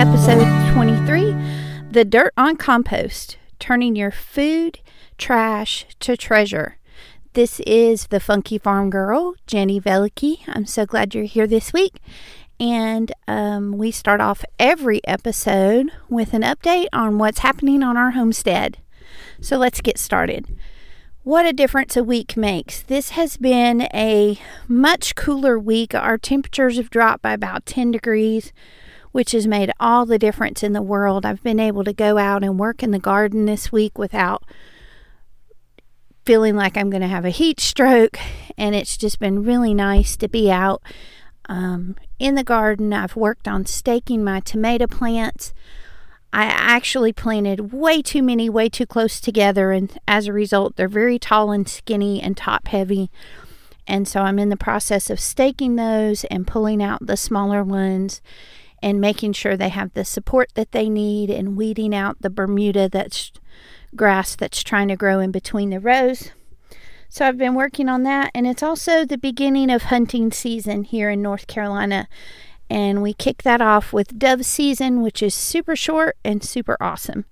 Episode 23 The Dirt on Compost Turning Your Food Trash to Treasure. This is the Funky Farm Girl, Jenny Velicky. I'm so glad you're here this week. And um, we start off every episode with an update on what's happening on our homestead. So let's get started. What a difference a week makes. This has been a much cooler week. Our temperatures have dropped by about 10 degrees which has made all the difference in the world. I've been able to go out and work in the garden this week without feeling like I'm going to have a heat stroke, and it's just been really nice to be out um, in the garden. I've worked on staking my tomato plants. I actually planted way too many, way too close together, and as a result, they're very tall and skinny and top heavy. And so I'm in the process of staking those and pulling out the smaller ones and making sure they have the support that they need and weeding out the Bermuda that's grass that's trying to grow in between the rows. So I've been working on that, and it's also the beginning of hunting season here in North Carolina. And we kick that off with dove season, which is super short and super awesome.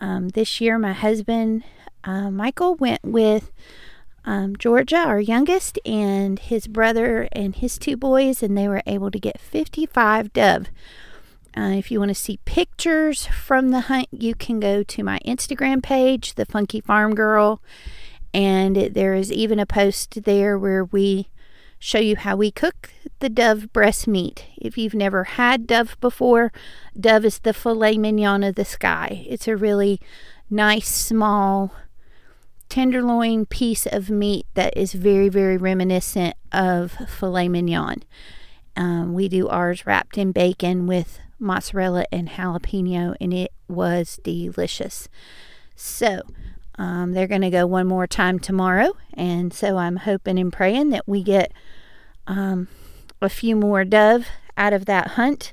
Um, this year, my husband uh, Michael went with um, Georgia, our youngest, and his brother and his two boys, and they were able to get 55 dove. Uh, if you want to see pictures from the hunt, you can go to my Instagram page, The Funky Farm Girl, and there is even a post there where we show you how we cook the dove breast meat. If you've never had dove before, dove is the filet mignon of the sky. It's a really nice, small, tenderloin piece of meat that is very, very reminiscent of filet mignon. Um, we do ours wrapped in bacon with mozzarella and jalapeno, and it was delicious. So, um, they're going to go one more time tomorrow, and so I'm hoping and praying that we get um, a few more dove out of that hunt,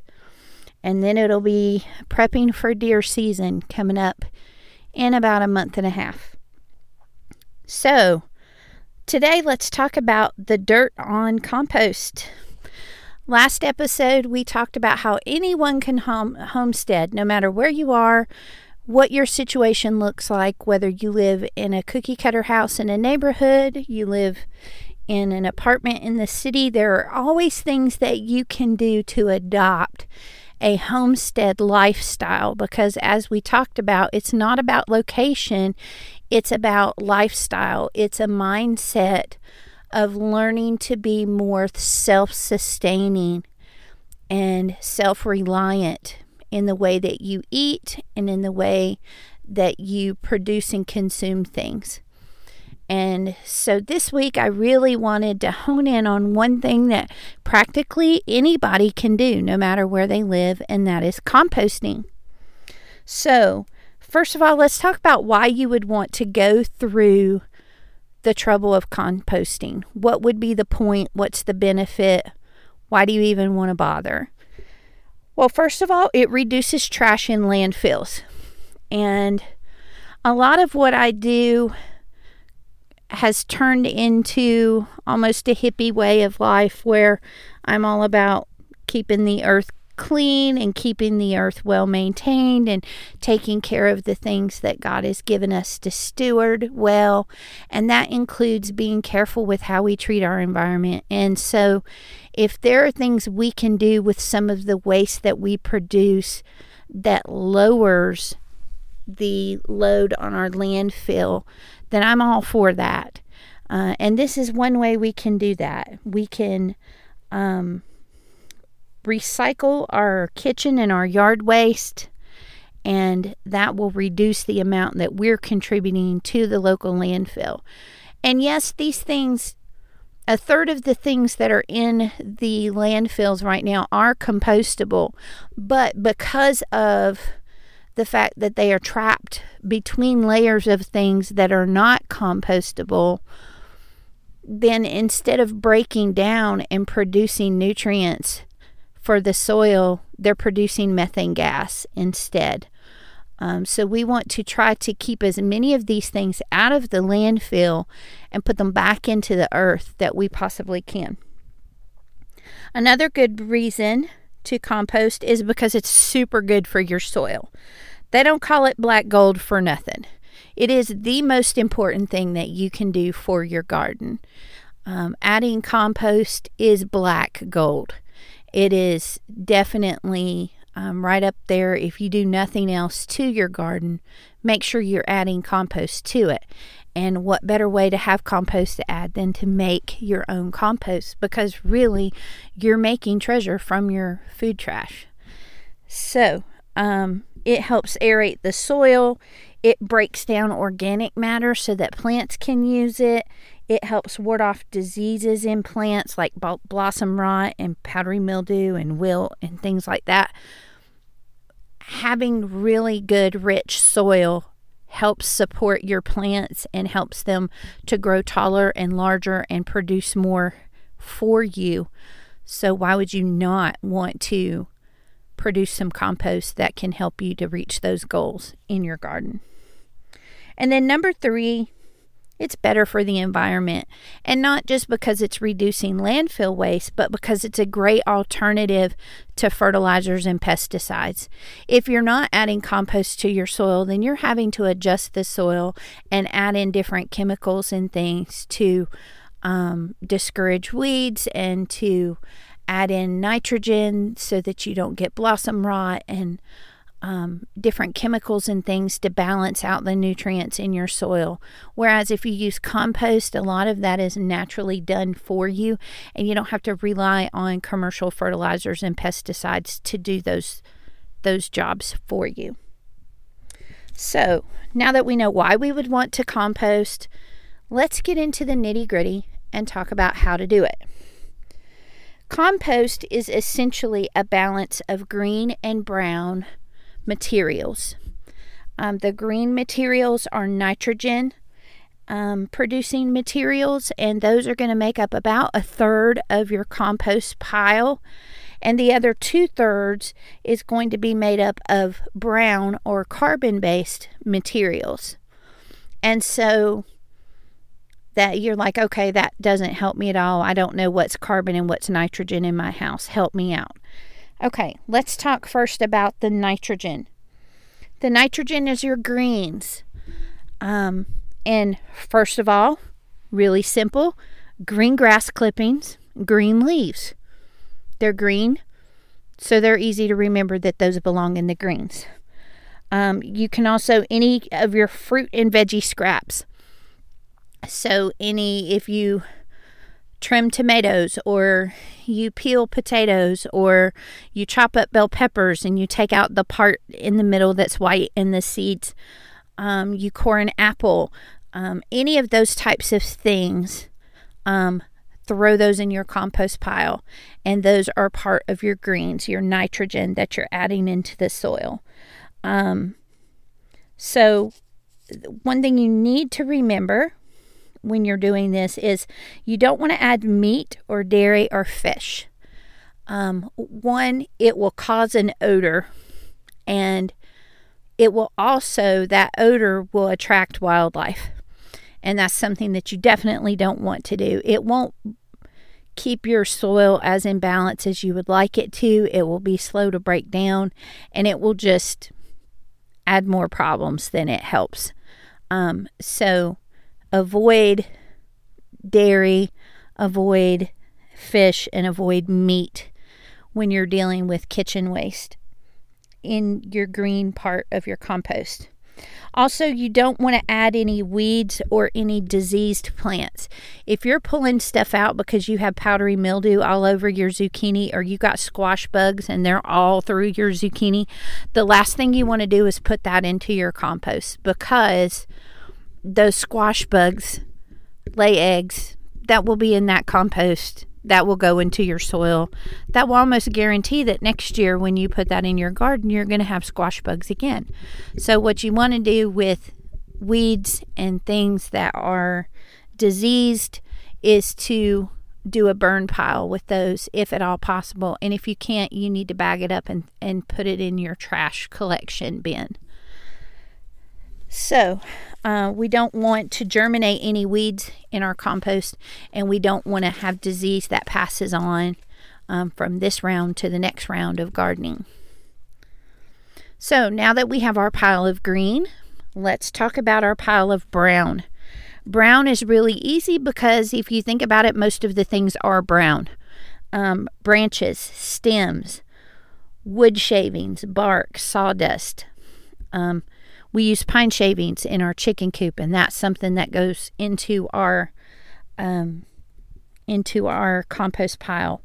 and then it'll be prepping for deer season coming up in about a month and a half. So, today let's talk about the dirt on compost. Last episode, we talked about how anyone can home- homestead, no matter where you are, what your situation looks like, whether you live in a cookie cutter house in a neighborhood, you live in an apartment in the city, there are always things that you can do to adopt a homestead lifestyle because, as we talked about, it's not about location, it's about lifestyle, it's a mindset of learning to be more self sustaining and self reliant in the way that you eat and in the way that you produce and consume things. And so this week, I really wanted to hone in on one thing that practically anybody can do, no matter where they live, and that is composting. So, First of all, let's talk about why you would want to go through the trouble of composting. What would be the point? What's the benefit? Why do you even want to bother? Well, first of all, it reduces trash in landfills. And a lot of what I do has turned into almost a hippie way of life where I'm all about keeping the earth clean and keeping the earth well maintained and taking care of the things that God has given us to steward well. And that includes being careful with how we treat our environment. And so, if there are things we can do with some of the waste that we produce that lowers the load on our landfill, then I'm all for that. Uh, and this is one way we can do that. We can um, recycle our kitchen and our yard waste and that will reduce the amount that we're contributing to the local landfill. And yes, these things, a third of the things that are in the landfills right now are compostable, but because of the fact that they are trapped between layers of things that are not compostable, then instead of breaking down and producing nutrients for the soil, they're producing methane gas instead. Um, so we want to try to keep as many of these things out of the landfill and put them back into the earth that we possibly can. Another good reason to compost is because it's super good for your soil. They don't call it black gold for nothing. It is the most important thing that you can do for your garden. Um, adding compost is black gold. It is definitely um, right up there. If you do nothing else to your garden, make sure you're adding compost to it. And what better way to have compost to add than to make your own compost? Because really, you're making treasure from your food trash. So, um, it helps aerate the soil. It breaks down organic matter so that plants can use it. It helps ward off diseases in plants like blossom rot and powdery mildew and wilt and things like that. Having really good, rich soil helps support your plants and helps them to grow taller and larger and produce more for you. So, why would you not want to produce some compost that can help you to reach those goals in your garden? And then, number three, it's better for the environment. And not just because it's reducing landfill waste, but because it's a great alternative to fertilizers and pesticides. If you're not adding compost to your soil, then you're having to adjust the soil and add in different chemicals and things to um, discourage weeds and to add in nitrogen so that you don't get blossom rot and um, different chemicals and things to balance out the nutrients in your soil. Whereas if you use compost, a lot of that is naturally done for you, and you don't have to rely on commercial fertilizers and pesticides to do those those jobs for you. So now that we know why we would want to compost, let's get into the nitty gritty and talk about how to do it. Compost is essentially a balance of green and brown materials. Um, the green materials are nitrogen um, producing materials, and those are going to make up about a third of your compost pile. And the other two thirds is going to be made up of brown or carbon based materials. And so that you're like, okay, that doesn't help me at all. I don't know what's carbon and what's nitrogen in my house. Help me out. Okay, let's talk first about the nitrogen. The nitrogen is your greens. Um, and first of all, really simple green grass clippings, green leaves. They're green, so they're easy to remember that those belong in the greens. Um, you can also, any of your fruit and veggie scraps. So, any, if you trim tomatoes or you peel potatoes or you chop up bell peppers and you take out the part in the middle that's white and the seeds. Um, you core an apple, um, any of those types of things. Um, throw those in your compost pile, and those are part of your greens, your nitrogen that you're adding into the soil. Um, so, one thing you need to remember when you're doing this is you don't want to add meat or dairy or fish. Um, one, it will cause an odor, and it will also, that odor will attract wildlife. And that's something that you definitely don't want to do. It won't keep your soil as in balance as you would like it to. It will be slow to break down and it will just add more problems than it helps. Um, so, avoid dairy, avoid fish, and avoid meat when you're dealing with kitchen waste in your green part of your compost. Also, you don't want to add any weeds or any diseased plants. If you're pulling stuff out because you have powdery mildew all over your zucchini or you got squash bugs and they're all through your zucchini, the last thing you want to do is put that into your compost because those squash bugs lay eggs that will be in that compost that will go into your soil. That will almost guarantee that next year, when you put that in your garden, you're going to have squash bugs again. So, what you want to do with weeds and things that are diseased is to do a burn pile with those if at all possible. And if you can't, you need to bag it up and, and put it in your trash collection bin. So, uh, we don't want to germinate any weeds in our compost, and we don't want to have disease that passes on um, from this round to the next round of gardening. So, now that we have our pile of green, let's talk about our pile of brown. Brown is really easy because if you think about it, most of the things are brown um, branches, stems, wood shavings, bark, sawdust. Um, we use pine shavings in our chicken coop, and that's something that goes into our um, into our compost pile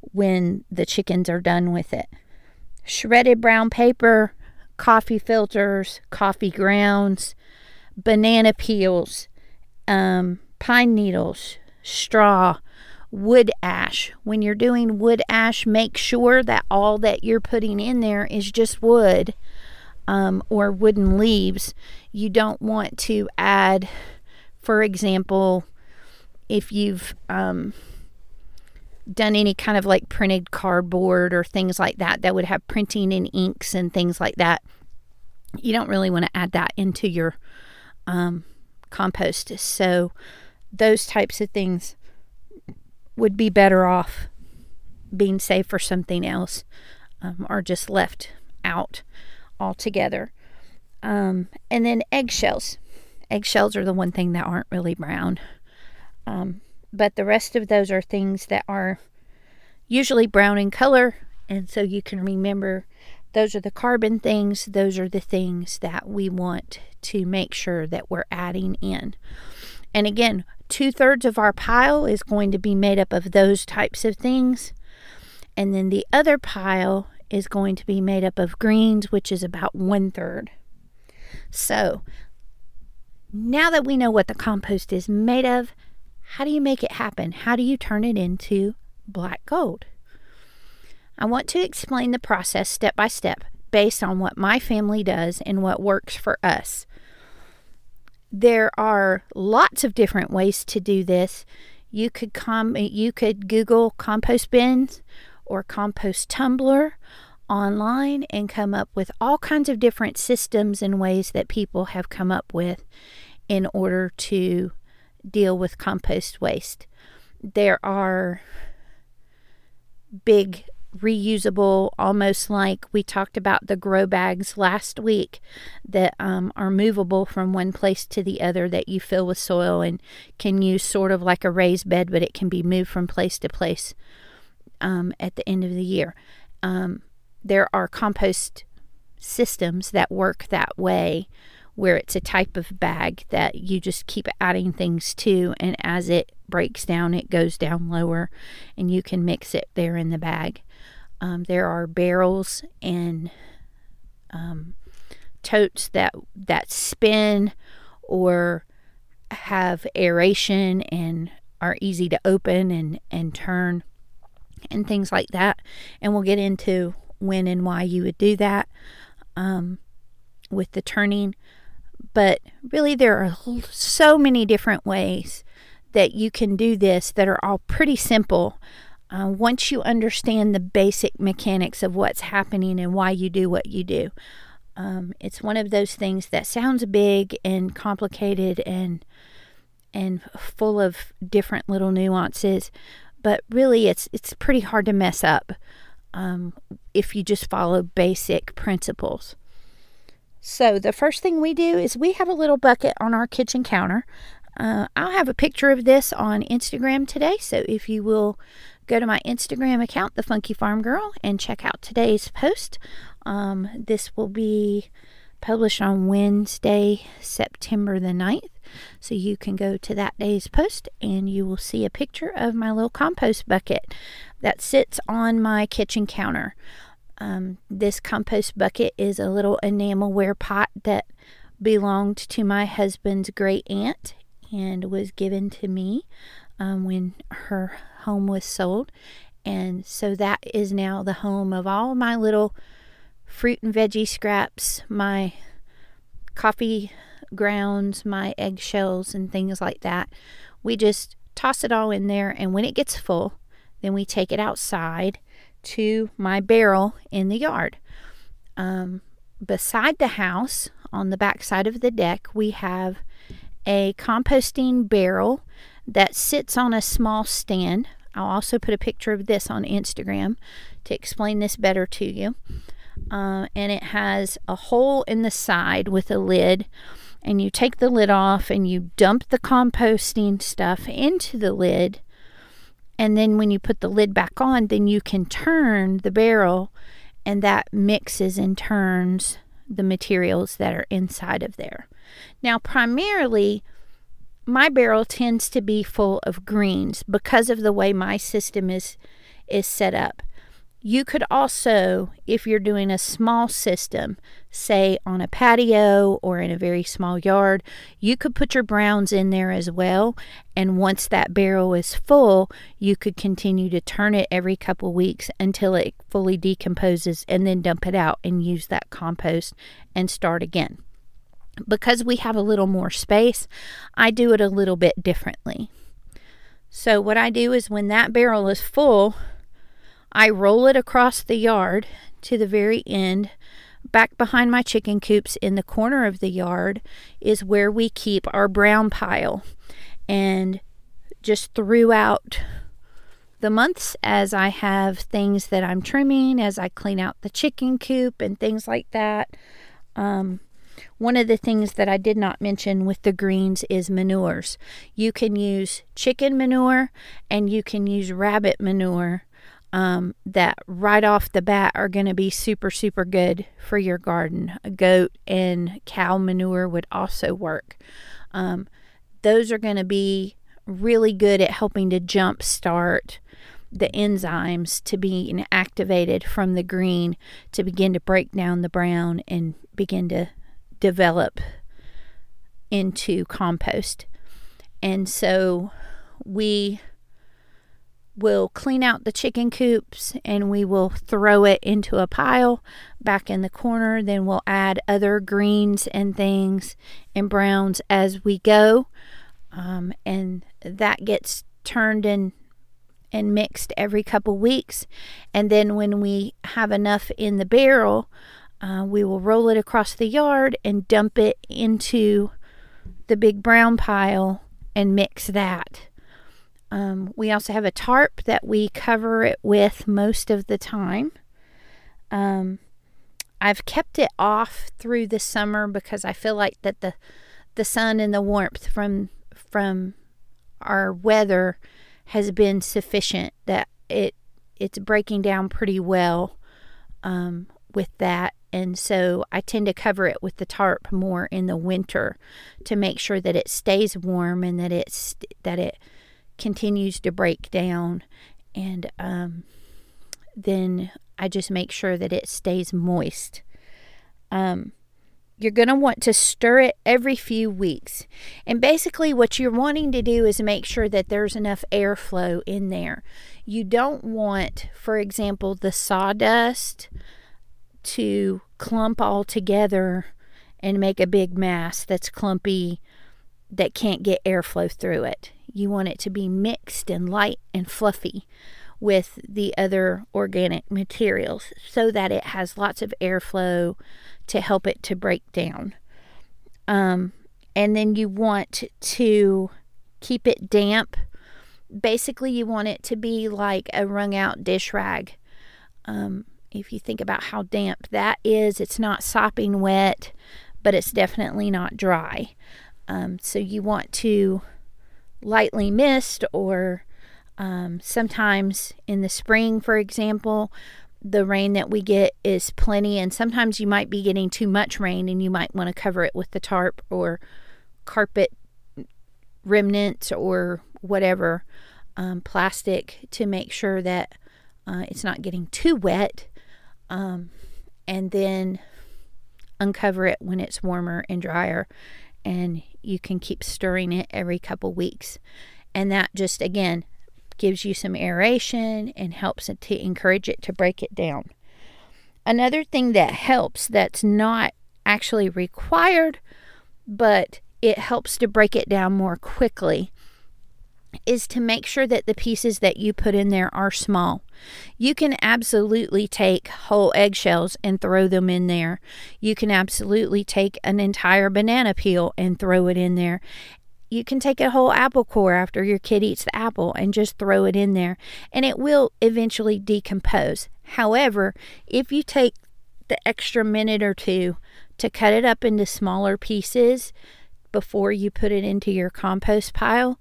when the chickens are done with it. Shredded brown paper, coffee filters, coffee grounds, banana peels, um, pine needles, straw, wood ash. When you're doing wood ash, make sure that all that you're putting in there is just wood um, or wooden leaves, you don't want to add, for example, if you've um, done any kind of like printed cardboard or things like that that would have printing and inks and things like that, you don't really want to add that into your um, compost. So, those types of things would be better off being saved for something else um, or just left out altogether. Um, and then eggshells. Eggshells are the one thing that aren't really brown. Um, but the rest of those are things that are usually brown in color. And so you can remember those are the carbon things, those are the things that we want to make sure that we're adding in. And again, two thirds of our pile is going to be made up of those types of things. And then the other pile is going to be made up of greens, which is about one third. So, now that we know what the compost is made of, how do you make it happen? How do you turn it into black gold? I want to explain the process step by step based on what my family does and what works for us. There are lots of different ways to do this. You could com- you could Google compost bins or compost tumbler online and come up with all kinds of different systems and ways that people have come up with in order to deal with compost waste. There are big reusable, almost like we talked about the grow bags last week that um, are movable from one place to the other that you fill with soil and can use sort of like a raised bed, but it can be moved from place to place um, at the end of the year. Um, there are compost systems that work that way where it's a type of bag that you just keep adding things to and as it breaks down it goes down lower and you can mix it there in the bag um, there are barrels and um, totes that that spin or have aeration and are easy to open and and turn and things like that and we'll get into when and why you would do that um, with the turning. But really, there are so many different ways that you can do this that are all pretty simple. Uh, once you understand the basic mechanics of what's happening and why you do what you do, um, it's one of those things that sounds big and complicated and and full of different little nuances, but really it's it's pretty hard to mess up um, if you just follow basic principles. So, the first thing we do is we have a little bucket on our kitchen counter. Uh, I'll have a picture of this on Instagram today. So, if you will go to my Instagram account, The Funky Farm Girl, and check out today's post, um, this will be published on Wednesday, September the 9th. So you can go to that day's post and you will see a picture of my little compost bucket that sits on my kitchen counter. Um, this compost bucket is a little enamelware pot that belonged to my husband's great aunt and was given to me um, when her home was sold. And so that is now the home of all my little fruit and veggie scraps, my coffee grounds, my eggshells, and things like that. We just toss it all in there, and when it gets full, then we take it outside to my barrel in the yard. Um, beside the house, on the back side of the deck, we have a composting barrel that sits on a small stand. I'll also put a picture of this on Instagram to explain this better to you. Uh, and it has a hole in the side with a lid. And you take the lid off and you dump the composting stuff into the lid. And then when you put the lid back on, then you can turn the barrel and that mixes and turns the materials that are inside of there. Now, primarily, my barrel tends to be full of greens because of the way my system is is set up. You could also, if you're doing a small system, say on a patio or in a very small yard, you could put your browns in there as well. And once that barrel is full, you could continue to turn it every couple weeks until it fully decomposes and then dump it out and use that compost and start again. Because we have a little more space, I do it a little bit differently. So, what I do is when that barrel is full, I roll it across the yard to the very end. Back behind my chicken coops in the corner of the yard is where we keep our brown pile. And just throughout the months, as I have things that I'm trimming, as I clean out the chicken coop and things like that, um, one of the things that I did not mention with the greens is manures. You can use chicken manure and you can use rabbit manure um, that right off the bat are going to be super, super good for your garden. Goat and cow manure would also work. Um, those are going to be really good at helping to jump start the enzymes to be activated from the green to begin to break down the brown and begin to develop into compost. And so we will clean out the chicken coops and we will throw it into a pile back in the corner. Then we'll add other greens and things and browns as we go. Um, and that gets turned in and mixed every couple weeks. And then when we have enough in the barrel, uh, we will roll it across the yard and dump it into the big brown pile and mix that. Um, we also have a tarp that we cover it with most of the time. Um, I've kept it off through the summer because I feel like that the the sun and the warmth from from our weather has been sufficient that it it's breaking down pretty well um, with that and so I tend to cover it with the tarp more in the winter to make sure that it stays warm and that it's that it continues to break down and um, then I just make sure that it stays moist. Um, you're going to want to stir it every few weeks. And basically, what you're wanting to do is make sure that there's enough airflow in there. You don't want, for example, the sawdust to clump all together and make a big mass that's clumpy that can't get airflow through it. You want it to be mixed and light and fluffy with the other organic materials so that it has lots of airflow to help it to break down. Um, and then you want to keep it damp. Basically, you want it to be like a wrung out dish rag. Um, if you think about how damp that is, it's not sopping wet, but it's definitely not dry. Um, so you want to lightly mist, or um, sometimes in the spring, for example, the rain that we get is plenty, and sometimes you might be getting too much rain and you might want to cover it with the tarp or carpet remnants or whatever um, plastic to make sure that uh, it's not getting too wet. Um, and then uncover it when it's warmer and drier, and you can keep stirring it every couple weeks. And that just again gives you some aeration and helps to encourage it to break it down. Another thing that helps that's not actually required, but it helps to break it down more quickly is to make sure that the pieces that you put in there are small. You can absolutely take whole eggshells and throw them in there. You can absolutely take an entire banana peel and throw it in there you can take a whole apple core after your kid eats the apple and just throw it in there, and it will eventually decompose. However, if you take the extra minute or two to cut it up into smaller pieces before you put it into your compost pile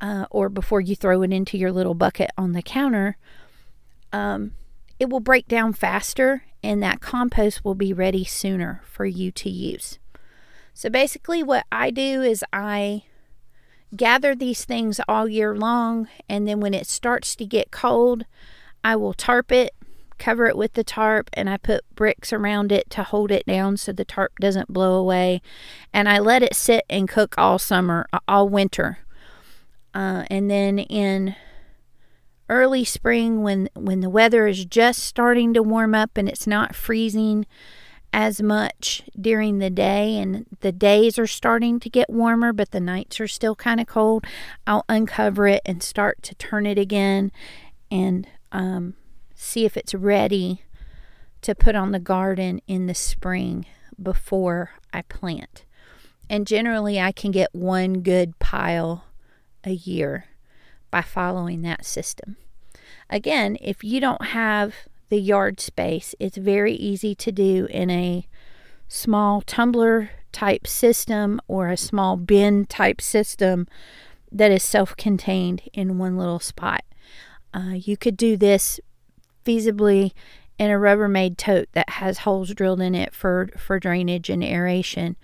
uh, or before you throw it into your little bucket on the counter, um, it will break down faster and that compost will be ready sooner for you to use. So basically, what I do is I gather these things all year long, and then when it starts to get cold, I will tarp it, cover it with the tarp, and I put bricks around it to hold it down so the tarp doesn't blow away. And I let it sit and cook all summer, all winter. Uh, and then in early spring, when when the weather is just starting to warm up and it's not freezing, as much during the day and the days are starting to get warmer but the nights are still kind of cold i'll uncover it and start to turn it again and um, see if it's ready to put on the garden in the spring before i plant. And generally i can get one good pile a year by following that system again if you don't have the yard space. It's very easy to do in a small tumbler type system or a small bin type system that is self contained in one little spot. Uh, you could do this feasibly in a Rubbermaid tote that has holes drilled in it for, for drainage and aeration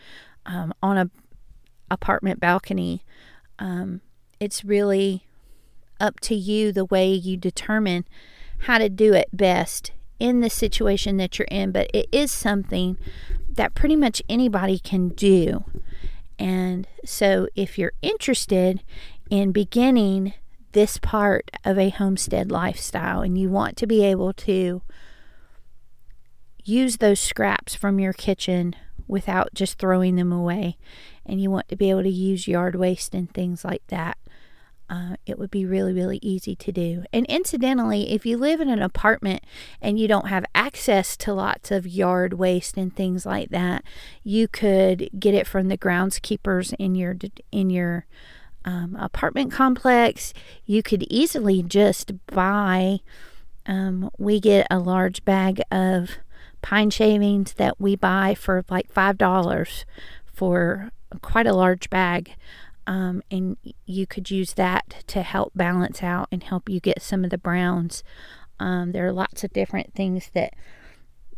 um, on a apartment balcony. Um, it's really up to you the way you determine how to do it best in the situation that you're in, but it is something that pretty much anybody can do. And so, if you're interested in beginning this part of a homestead lifestyle and you want to be able to use those scraps from your kitchen without just throwing them away, and you want to be able to use yard waste and things like that, uh, it would be really, really easy to do. And incidentally, if you live in an apartment and you don't have access to lots of yard waste and things like that, you could get it from the groundskeepers in your in your um, apartment complex. You could easily just buy. Um, we get a large bag of pine shavings that we buy for like five dollars for quite a large bag um, and you could use that to help balance out and help you get some of the browns. Um, there are lots of different things that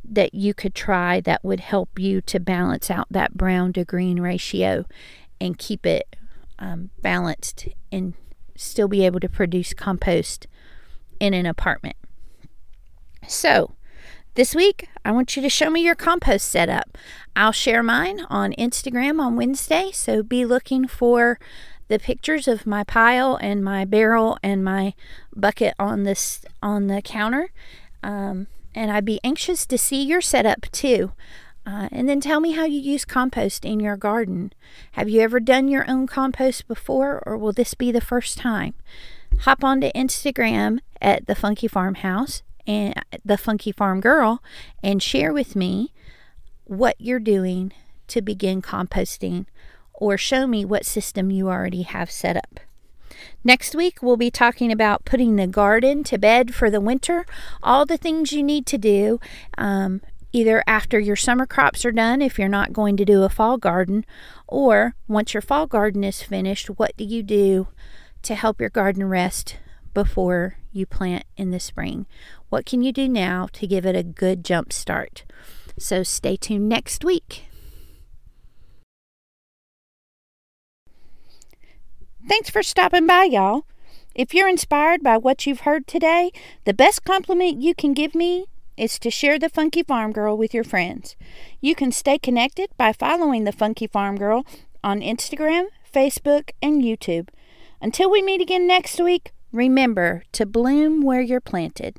that you could try that would help you to balance out that brown to green ratio and keep it um, balanced and still be able to produce compost in an apartment. So, this week, I want you to show me your compost setup. I'll share mine on Instagram on Wednesday, so be looking for the pictures of my pile and my barrel and my bucket on this on the counter. Um, and I'd be anxious to see your setup too. Uh, and then tell me how you use compost in your garden. Have you ever done your own compost before, or will this be the first time? Hop onto Instagram at the Funky Farmhouse and the Funky Farm Girl and share with me what you're doing to begin composting or show me what system you already have set up. Next week, we'll be talking about putting the garden to bed for the winter, all the things you need to do, um, either after your summer crops are done, if you're not going to do a fall garden, or once your fall garden is finished, what do you do to help your garden rest before you plant in the spring. What can you do now to give it a good jump start? So stay tuned next week. Thanks for stopping by, y'all. If you're inspired by what you've heard today, the best compliment you can give me is to share the Funky Farm Girl with your friends. You can stay connected by following the Funky Farm Girl on Instagram, Facebook, and YouTube. Until we meet again next week, remember to bloom where you're planted.